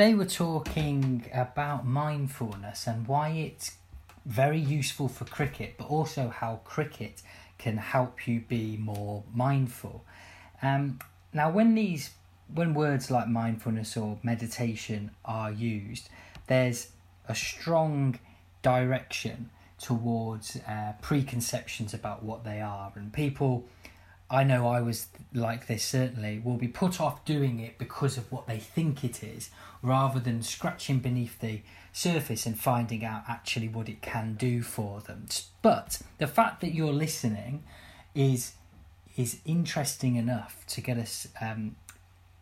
Today we're talking about mindfulness and why it's very useful for cricket, but also how cricket can help you be more mindful. Um, now, when these when words like mindfulness or meditation are used, there's a strong direction towards uh, preconceptions about what they are, and people I know I was like this certainly, will be put off doing it because of what they think it is, rather than scratching beneath the surface and finding out actually what it can do for them. But the fact that you're listening is is interesting enough to get us um,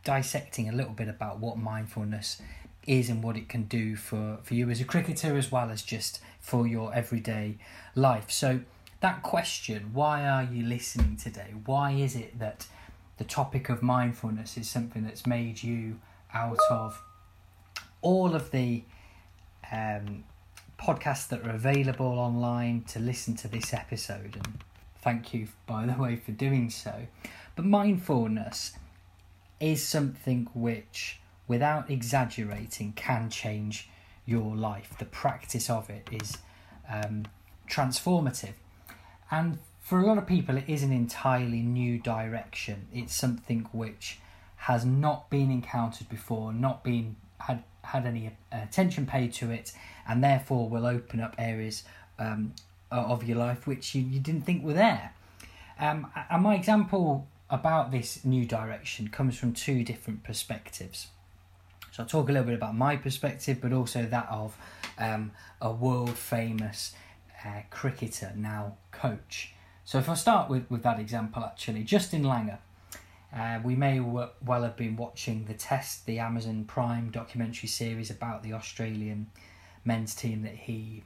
dissecting a little bit about what mindfulness is and what it can do for, for you as a cricketer as well as just for your everyday life. So that question, why are you listening today? Why is it that the topic of mindfulness is something that's made you out of all of the um, podcasts that are available online to listen to this episode? And thank you, by the way, for doing so. But mindfulness is something which, without exaggerating, can change your life. The practice of it is um, transformative. And for a lot of people, it is an entirely new direction. It's something which has not been encountered before, not been had had any attention paid to it, and therefore will open up areas um, of your life which you, you didn't think were there. Um, and my example about this new direction comes from two different perspectives. So I'll talk a little bit about my perspective, but also that of um, a world famous uh, cricketer, now coach. So if I start with, with that example, actually, Justin Langer. Uh, we may w- well have been watching the test, the Amazon Prime documentary series about the Australian men's team that he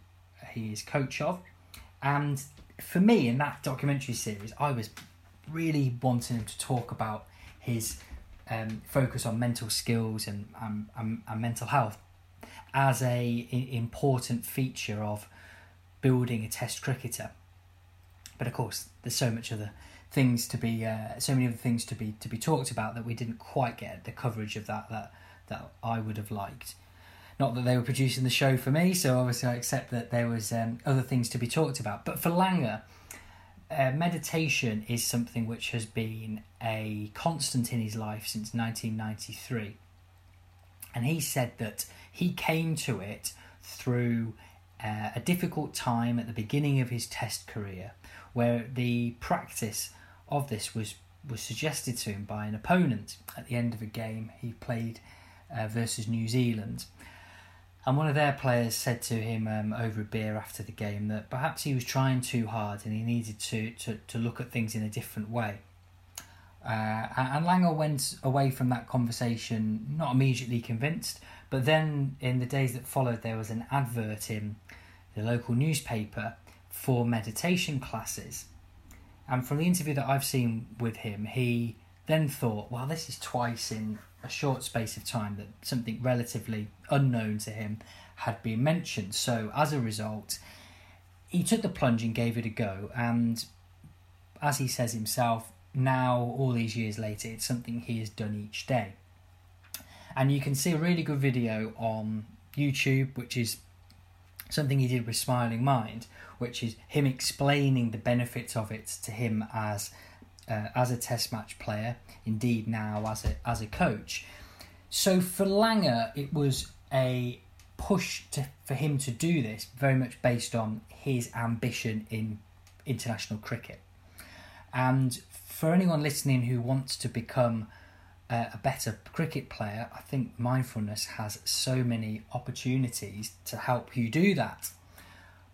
he is coach of, and for me in that documentary series, I was really wanting him to talk about his um, focus on mental skills and, um, and, and mental health as a important feature of building a test cricketer. But of course, there's so much other things to be, uh, so many other things to be to be talked about that we didn't quite get the coverage of that that that I would have liked. Not that they were producing the show for me, so obviously I accept that there was um, other things to be talked about. But for Langer, uh, meditation is something which has been a constant in his life since 1993. And he said that he came to it through uh, a difficult time at the beginning of his test career where the practice of this was was suggested to him by an opponent at the end of a game he played uh, versus New Zealand. And one of their players said to him um, over a beer after the game that perhaps he was trying too hard and he needed to, to, to look at things in a different way. Uh, and Langer went away from that conversation not immediately convinced, but then in the days that followed, there was an advert in the local newspaper for meditation classes. And from the interview that I've seen with him, he then thought, well, this is twice in a short space of time that something relatively unknown to him had been mentioned. So as a result, he took the plunge and gave it a go. And as he says himself, now, all these years later, it's something he has done each day. And you can see a really good video on YouTube, which is something he did with Smiling Mind, which is him explaining the benefits of it to him as uh, as a Test match player, indeed now as a as a coach. So for Langer, it was a push to, for him to do this, very much based on his ambition in international cricket. And for anyone listening who wants to become a better cricket player, I think mindfulness has so many opportunities to help you do that.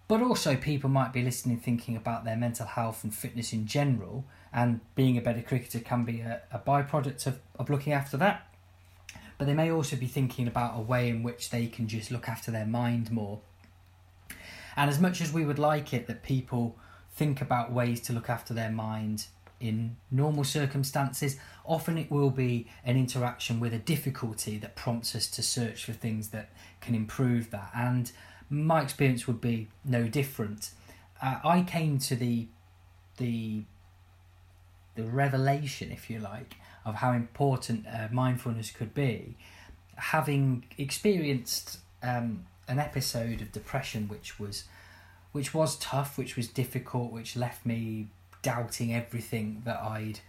But also, people might be listening thinking about their mental health and fitness in general, and being a better cricketer can be a, a byproduct of, of looking after that. But they may also be thinking about a way in which they can just look after their mind more. And as much as we would like it that people think about ways to look after their mind in normal circumstances, often it will be an interaction with a difficulty that prompts us to search for things that can improve that. And my experience would be no different. Uh, I came to the the the revelation, if you like, of how important uh, mindfulness could be having experienced um, an episode of depression, which was which was tough, which was difficult, which left me doubting everything that I'd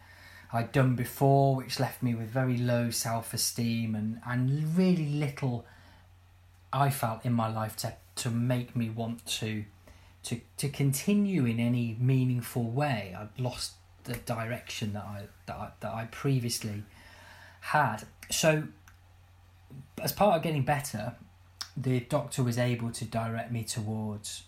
I'd done before, which left me with very low self esteem and, and really little I felt in my life to, to make me want to to to continue in any meaningful way. I'd lost the direction that I that I, that I previously had. So as part of getting better, the doctor was able to direct me towards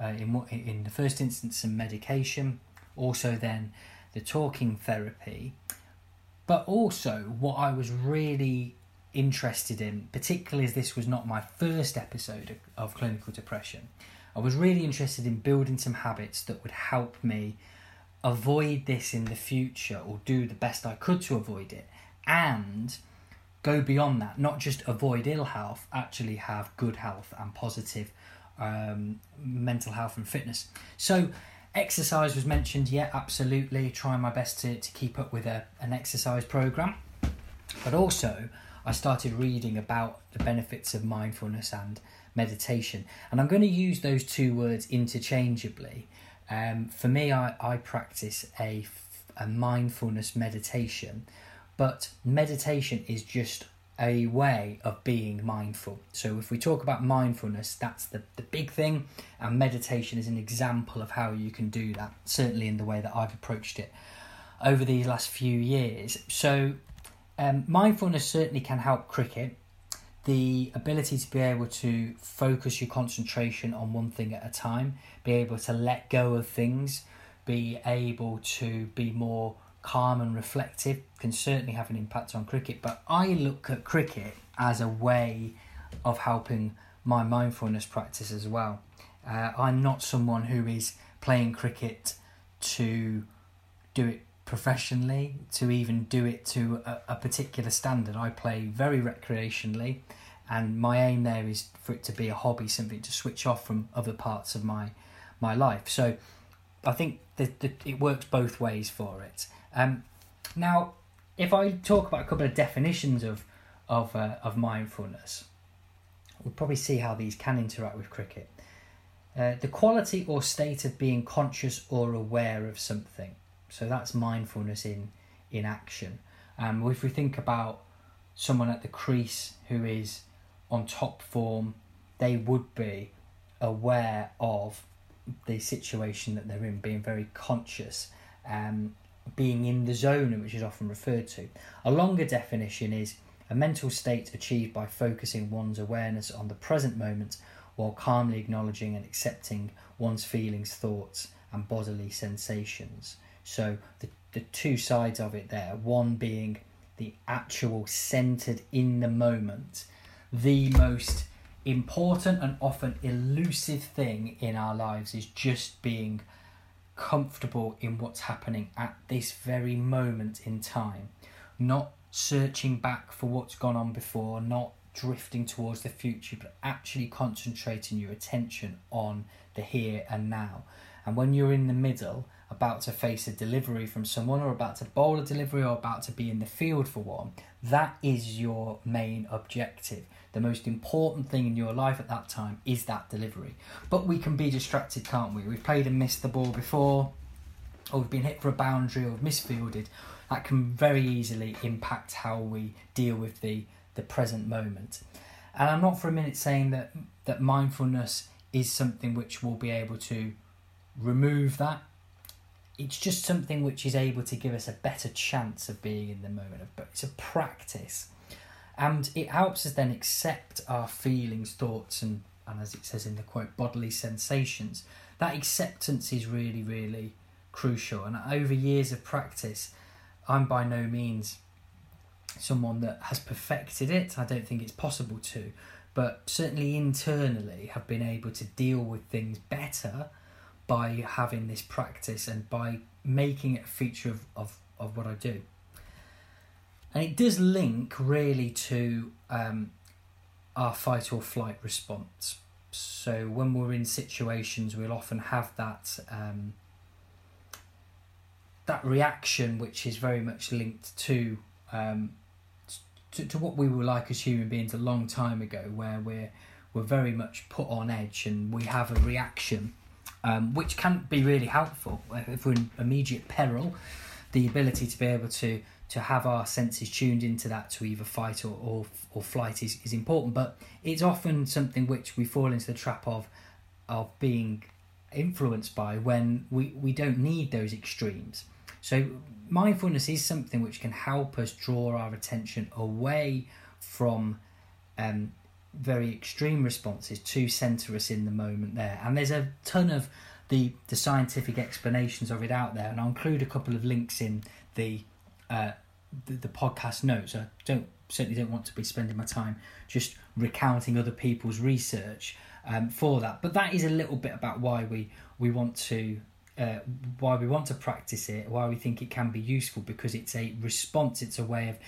uh, in in the first instance some medication, also then the talking therapy, but also what I was really interested in, particularly as this was not my first episode of, clinical depression, I was really interested in building some habits that would help me avoid this in the future or do the best I could to avoid it and go beyond that, not just avoid ill health, actually have good health and positive um, mental health and fitness. So, exercise was mentioned, yeah, absolutely. Trying my best to, to keep up with a, an exercise program, but also I started reading about the benefits of mindfulness and meditation. And I'm going to use those two words interchangeably. Um, for me, I, I practice a, a mindfulness meditation, but meditation is just a way of being mindful. So if we talk about mindfulness, that's the, the big thing, and meditation is an example of how you can do that, certainly in the way that I've approached it over these last few years. So um, mindfulness certainly can help cricket. The ability to be able to focus your concentration on one thing at a time, be able to let go of things, be able to be more calm and reflective can certainly have an impact on cricket. But I look at cricket as a way of helping my mindfulness practice as well. Uh, I'm not someone who is playing cricket to do it professionally, to even do it to a, a particular standard. I play very recreationally, and my aim there is for it to be a hobby, something to switch off from other parts of my my life. So I think that, that it works both ways for it. Um, now, if I talk about a couple of definitions of of uh, of mindfulness, we'll probably see how these can interact with cricket. Uh, the quality or state of being conscious or aware of something. So that's mindfulness in in action. Um, if we think about someone at the crease who is on top form, they would be aware of the situation that they're in, being very conscious, um, being in the zone, which is often referred to. A longer definition is a mental state achieved by focusing one's awareness on the present moment while calmly acknowledging and accepting one's feelings, thoughts, and bodily sensations. So the, the two sides of it there one being the actual centered in the moment, the most important and often elusive thing in our lives is just being comfortable in what's happening at this very moment in time, not searching back for what's gone on before, not drifting towards the future, but actually concentrating your attention on the here and now. And when you're in the middle, about to face a delivery from someone or about to bowl a delivery or about to be in the field for one, that is your main objective. The most important thing in your life at that time is that delivery. But we can be distracted, can't we? We've played and missed the ball before, or we've been hit for a boundary or misfielded. That can very easily impact how we deal with the, the present moment. And I'm not for a minute saying that, that mindfulness is something which will be able to remove that it's just something which is able to give us a better chance of being in the moment but it's a practice and it helps us then accept our feelings thoughts and and as it says in the quote bodily sensations. That acceptance is really really crucial. And over years of practice i'm by no means someone that has perfected it. I don't think it's possible to. But certainly internally have been able to deal with things better by having this practice and by making it a feature of, of, of what I do. And it does link really to um, our fight or flight response. So when we're in situations, we'll often have that um, that reaction, which is very much linked to um, to, to what we were like as human beings a long time ago, where we're we're very much put on edge and we have a reaction, um, which can be really helpful if we're in immediate peril. The ability to be able to to have our senses tuned into that to either fight or, or, or flight is, is important, but it's often something which we fall into the trap of of being influenced by when we, we don't need those extremes. So mindfulness is something which can help us draw our attention away from um, very extreme responses to center us in the moment there. And there's a ton of the the scientific explanations of it out there, and I'll include a couple of links in the uh, the, the podcast notes. I don't certainly don't want to be spending my time just recounting other people's research um, for that. But that is a little bit about why we we want to uh, why we want to practice it, why we think it can be useful because it's a response, it's a way of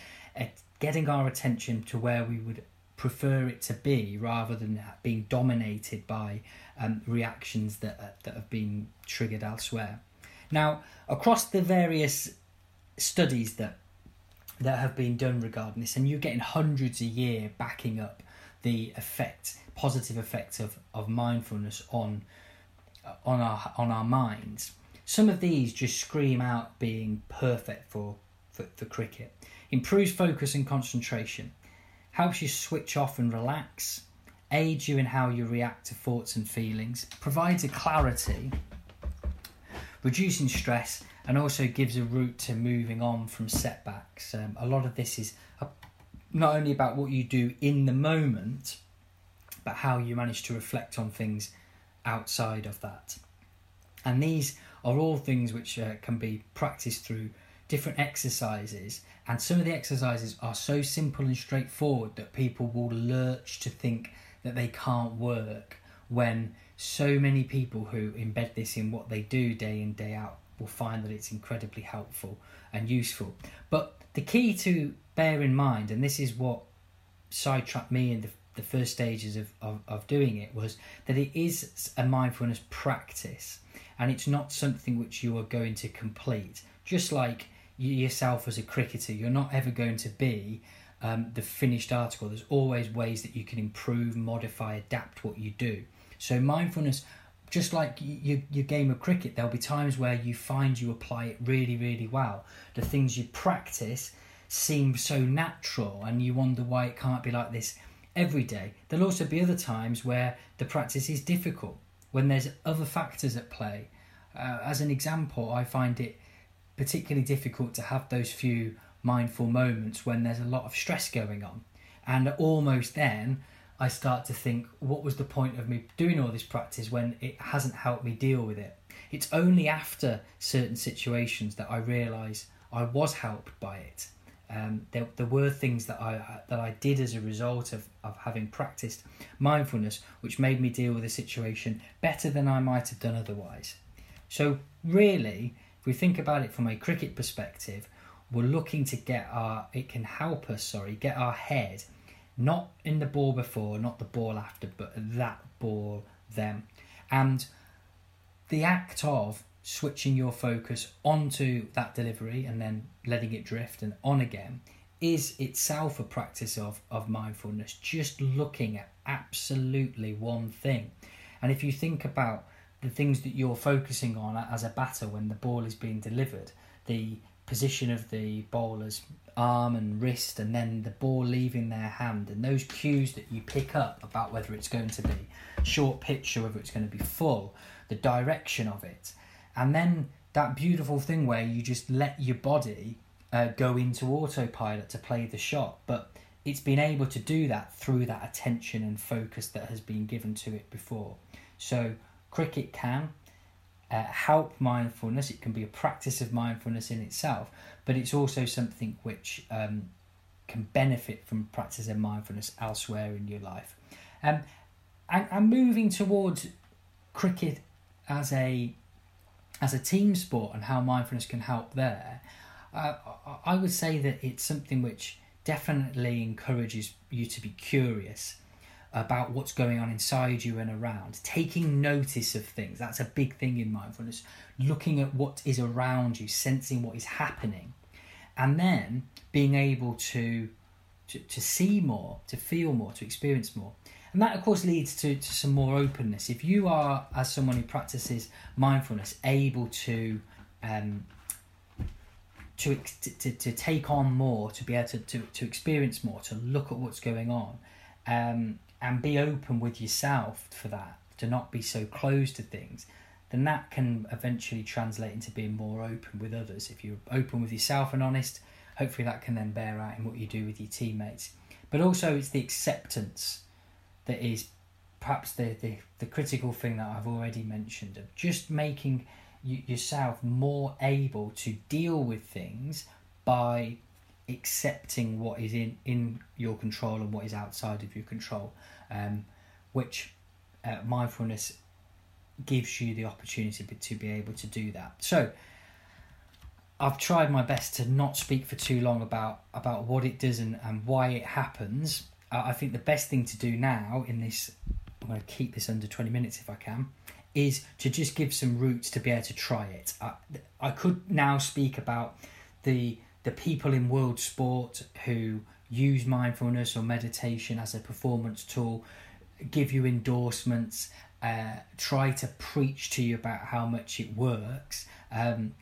uh, getting our attention to where we would prefer it to be rather than being dominated by um, reactions that, uh, that have been triggered elsewhere. Now, across the various studies that that have been done regarding this, and you're getting hundreds a year backing up the effect, positive effect of, of mindfulness on on our on our minds. Some of these just scream out being perfect for, for, for cricket. Improves focus and concentration, helps you switch off and relax, aids you in how you react to thoughts and feelings, provides a clarity, reducing stress, and also gives a route to moving on from setbacks. Um, a lot of this is not only about what you do in the moment, but how you manage to reflect on things outside of that. And these are all things which uh, can be practiced through different exercises and some of the exercises are so simple and straightforward that people will lurch to think that they can't work when so many people who embed this in what they do day in, day out will find that it's incredibly helpful and useful. But the key to bear in mind, and this is what sidetracked me in the, the first stages of, of, of doing it, was that it is a mindfulness practice and it's not something which you are going to complete. Just like yourself as a cricketer. You're not ever going to be um, the finished article. There's always ways that you can improve, modify, adapt what you do. So mindfulness, just like your, your game of cricket, there'll be times where you find you apply it really, really well. The things you practice seem so natural, and you wonder why it can't be like this every day. There'll also be other times where the practice is difficult, when there's other factors at play. Uh, as an example, I find it particularly difficult to have those few mindful moments when there's a lot of stress going on. And almost then, I start to think, what was the point of me doing all this practice when it hasn't helped me deal with it? It's only after certain situations that I realise I was helped by it. Um, there, there were things that I that I did as a result of, of having practiced mindfulness, which made me deal with a situation better than I might have done otherwise. So really, if we think about it from a cricket perspective, we're looking to get our, it can help us, sorry, get our head not in the ball before, not the ball after, but that ball then. And the act of switching your focus onto that delivery and then letting it drift and on again is itself a practice of, of mindfulness, just looking at absolutely one thing. And if you think about the things that you're focusing on as a batter when the ball is being delivered, the position of the bowler's arm and wrist, and then the ball leaving their hand, and those cues that you pick up about whether it's going to be short pitch or whether it's going to be full, the direction of it, and then that beautiful thing where you just let your body uh, go into autopilot to play the shot, but it's been able to do that through that attention and focus that has been given to it before. So Cricket can uh, help mindfulness, it can be a practice of mindfulness in itself, but it's also something which um, can benefit from practice of mindfulness elsewhere in your life. Um, and, and moving towards cricket as a as a team sport and how mindfulness can help there, uh, I would say that it's something which definitely encourages you to be curious about what's going on inside you and around, taking notice of things. That's a big thing in mindfulness. Looking at what is around you, sensing what is happening, and then being able to to, to see more, to feel more, to experience more. And that, of course, leads to, to some more openness. If you are, as someone who practices mindfulness, able to um, to, to, to take on more, to be able to, to, to experience more, to look at what's going on, um, and be open with yourself for that, to not be so closed to things, then that can eventually translate into being more open with others. If you're open with yourself and honest, hopefully that can then bear out in what you do with your teammates. But also, it's the acceptance that is perhaps the, the, the critical thing that I've already mentioned of just making yourself more able to deal with things by accepting what is in, in your control and what is outside of your control, um, which uh, mindfulness gives you the opportunity to be able to do that. So, I've tried my best to not speak for too long about about what it does and, and why it happens. Uh, I think the best thing to do now in this, I'm going to keep this under 20 minutes if I can, is to just give some routes to be able to try it. I, I could now speak about the the people in world sport who use mindfulness or meditation as a performance tool, give you endorsements, uh, try to preach to you about how much it works. Um,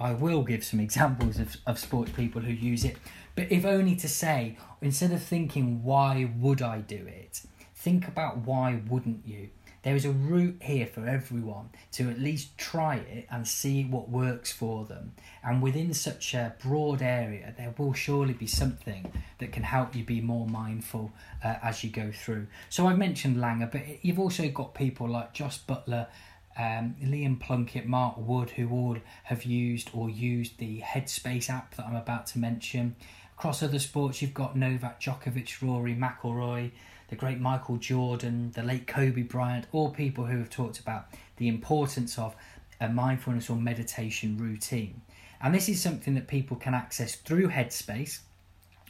I will give some examples of, of sports people who use it, but if only to say, instead of thinking, why would I do it, think about why wouldn't you? There is a route here for everyone to at least try it and see what works for them. And within such a broad area, there will surely be something that can help you be more mindful uh, as you go through. So I've mentioned Langer, but you've also got people like Jos Buttler. Um, Liam Plunkett, Mark Wood, who all have used or used the Headspace app that I'm about to mention. Across other sports, you've got Novak Djokovic, Rory McIlroy, the great Michael Jordan, the late Kobe Bryant, all people who have talked about the importance of a mindfulness or meditation routine. And this is something that people can access through Headspace,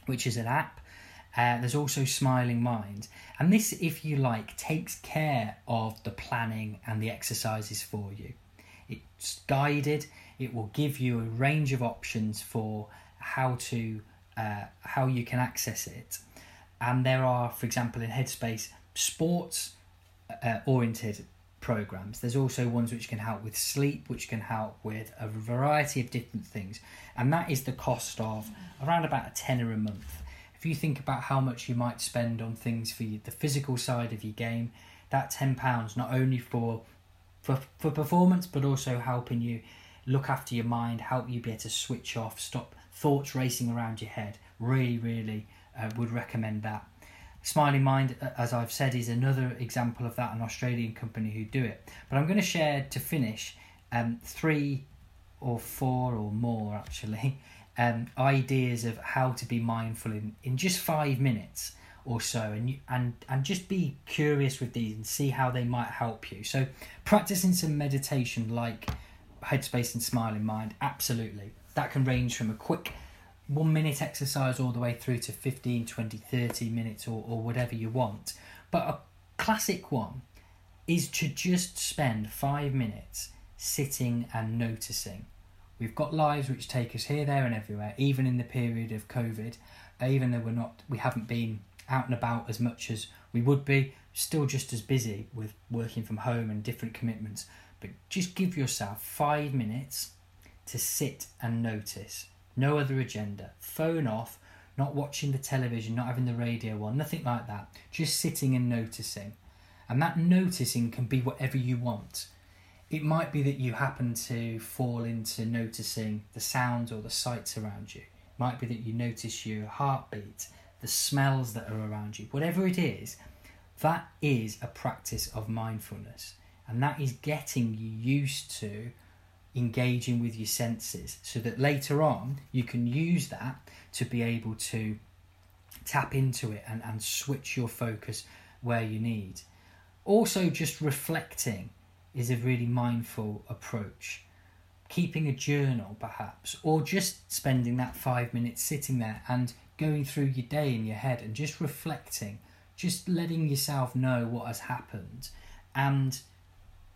which is an app. Uh, there's also Smiling Mind. And this, if you like, takes care of the planning and the exercises for you. It's guided, it will give you a range of options for how to uh, how you can access it and there are, for example, in Headspace, sports uh, oriented programs. There's also ones which can help with sleep, which can help with a variety of different things, and that is the cost of around about a tenner a month. If you think about how much you might spend on things for the physical side of your game, that ten pounds not only for for for performance, but also helping you look after your mind, help you be able to switch off, stop thoughts racing around your head. Really, really uh, would recommend that. Smiling Mind, uh, as I've said, is another example of that, an Australian company who do it. But I'm going to share to finish um, three or four or more actually um, ideas of how to be mindful in, in just five minutes or so and you, and and just be curious with these and see how they might help you so practicing some meditation like headspace and smiling mind absolutely that can range from a quick one minute exercise all the way through to 15, 20, 30 minutes or, or whatever you want. But a classic one is to just spend five minutes sitting and noticing. We've got lives which take us here, there, and everywhere, even in the period of COVID, even though we're not, we haven't been out and about as much as we would be, still just as busy with working from home and different commitments. But just give yourself five minutes to sit and notice no other agenda. Phone off, not watching the television, not having the radio on, nothing like that. Just sitting and noticing. And that noticing can be whatever you want. It might be that you happen to fall into noticing the sounds or the sights around you. It might be that you notice your heartbeat, the smells that are around you. Whatever it is, that is a practice of mindfulness. And that is getting you used to engaging with your senses so that later on you can use that to be able to tap into it and, and switch your focus where you need. Also, just reflecting is a really mindful approach. Keeping a journal, perhaps, or just spending that five minutes sitting there and going through your day in your head and just reflecting, just letting yourself know what has happened and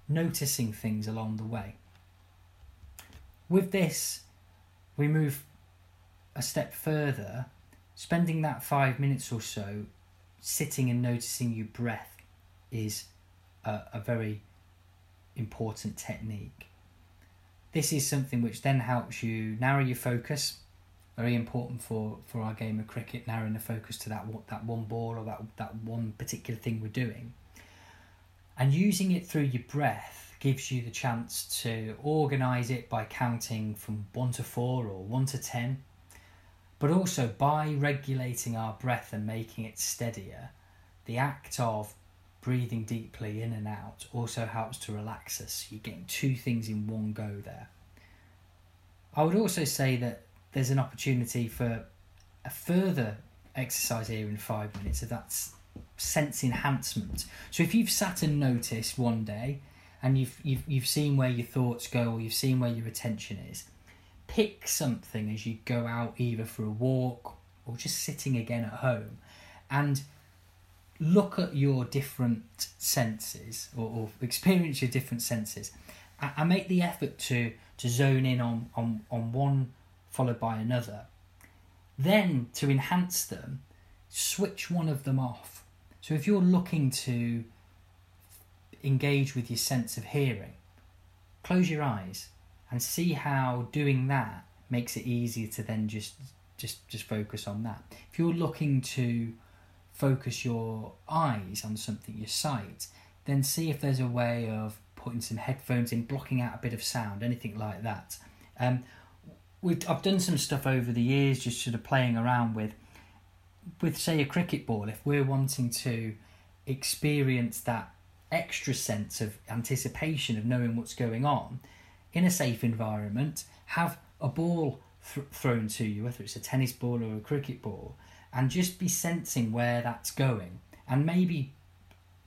noticing things along the way. With this, we move a step further spending that five minutes or so sitting and noticing your breath is a, a very important technique. This is something which then helps you narrow your focus. Very important for, for our game of cricket, narrowing the focus to that that one ball or that that one particular thing we're doing. And using it through your breath gives you the chance to organise it by counting from one to four or one to ten. But also by regulating our breath and making it steadier, the act of breathing deeply in and out also helps to relax us. You're getting two things in one go there. I would also say that there's an opportunity for a further exercise here in five minutes, so that's sense enhancement. So if you've sat and noticed one day and you've, you've, you've seen where your thoughts go or you've seen where your attention is, pick something as you go out either for a walk or just sitting again at home and look at your different senses or, or experience your different senses I, make the effort to to zone in on, on on one followed by another. Then to enhance them switch one of them off. So if you're looking to engage with your sense of hearing close your eyes and see how doing that makes it easier to then just just just focus on that if you're looking to focus your eyes on something, your sight, then see if there's a way of putting some headphones in, blocking out a bit of sound, anything like that. Um, I've done some stuff over the years, just sort of playing around with, with say a cricket ball. If we're wanting to experience that extra sense of anticipation of knowing what's going on. In a safe environment, have a ball th- thrown to you, whether it's a tennis ball or a cricket ball, and just be sensing where that's going. And maybe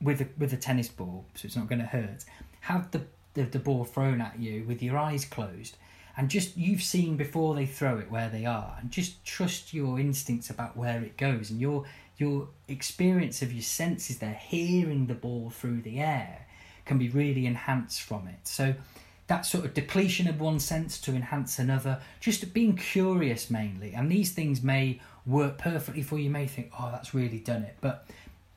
with a with a tennis ball so it's not going to hurt have the, the the ball thrown at you with your eyes closed. And just you've seen before they throw it where they are and just trust your instincts about where it goes. And your your experience of your senses there hearing the ball through the air can be really enhanced from it so that sort of depletion of one sense to enhance another just being curious mainly and these things may work perfectly for you. You may think, oh, that's really done it. But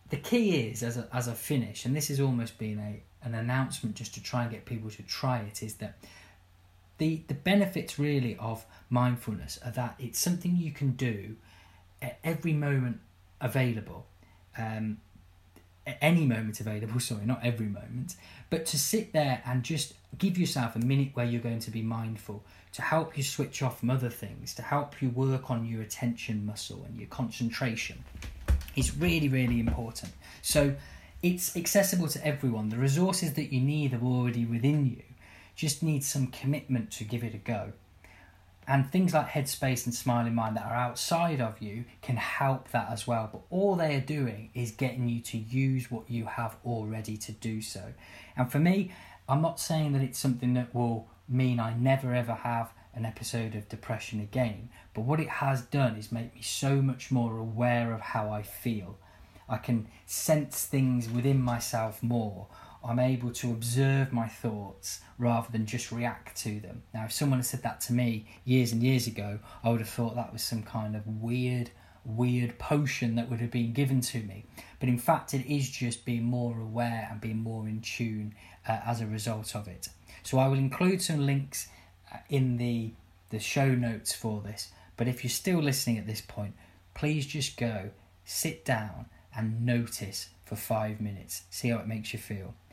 the key is, as a, as a finish, and this has almost been a an announcement just to try and get people to try it, is that the the benefits really of mindfulness are that it's something you can do at every moment available. Um, any moment available, sorry, not every moment, but to sit there and just give yourself a minute where you're going to be mindful to help you switch off from other things, to help you work on your attention muscle and your concentration is really, really important. So it's accessible to everyone. The resources that you need are already within you. Just need some commitment to give it a go. And things like Headspace and Smiling Mind that are outside of you can help that as well. But all they are doing is getting you to use what you have already to do so. And for me, I'm not saying that it's something that will mean I never ever have an episode of depression again, but what it has done is make me so much more aware of how I feel. I can sense things within myself more. I'm able to observe my thoughts rather than just react to them. Now, if someone had said that to me years and years ago, I would have thought that was some kind of weird, weird potion that would have been given to me. But in fact, it is just being more aware and being more in tune uh, as a result of it. So I will include some links uh, in the the show notes for this. But if you're still listening at this point, please just go, sit down, and notice for five minutes. See how it makes you feel.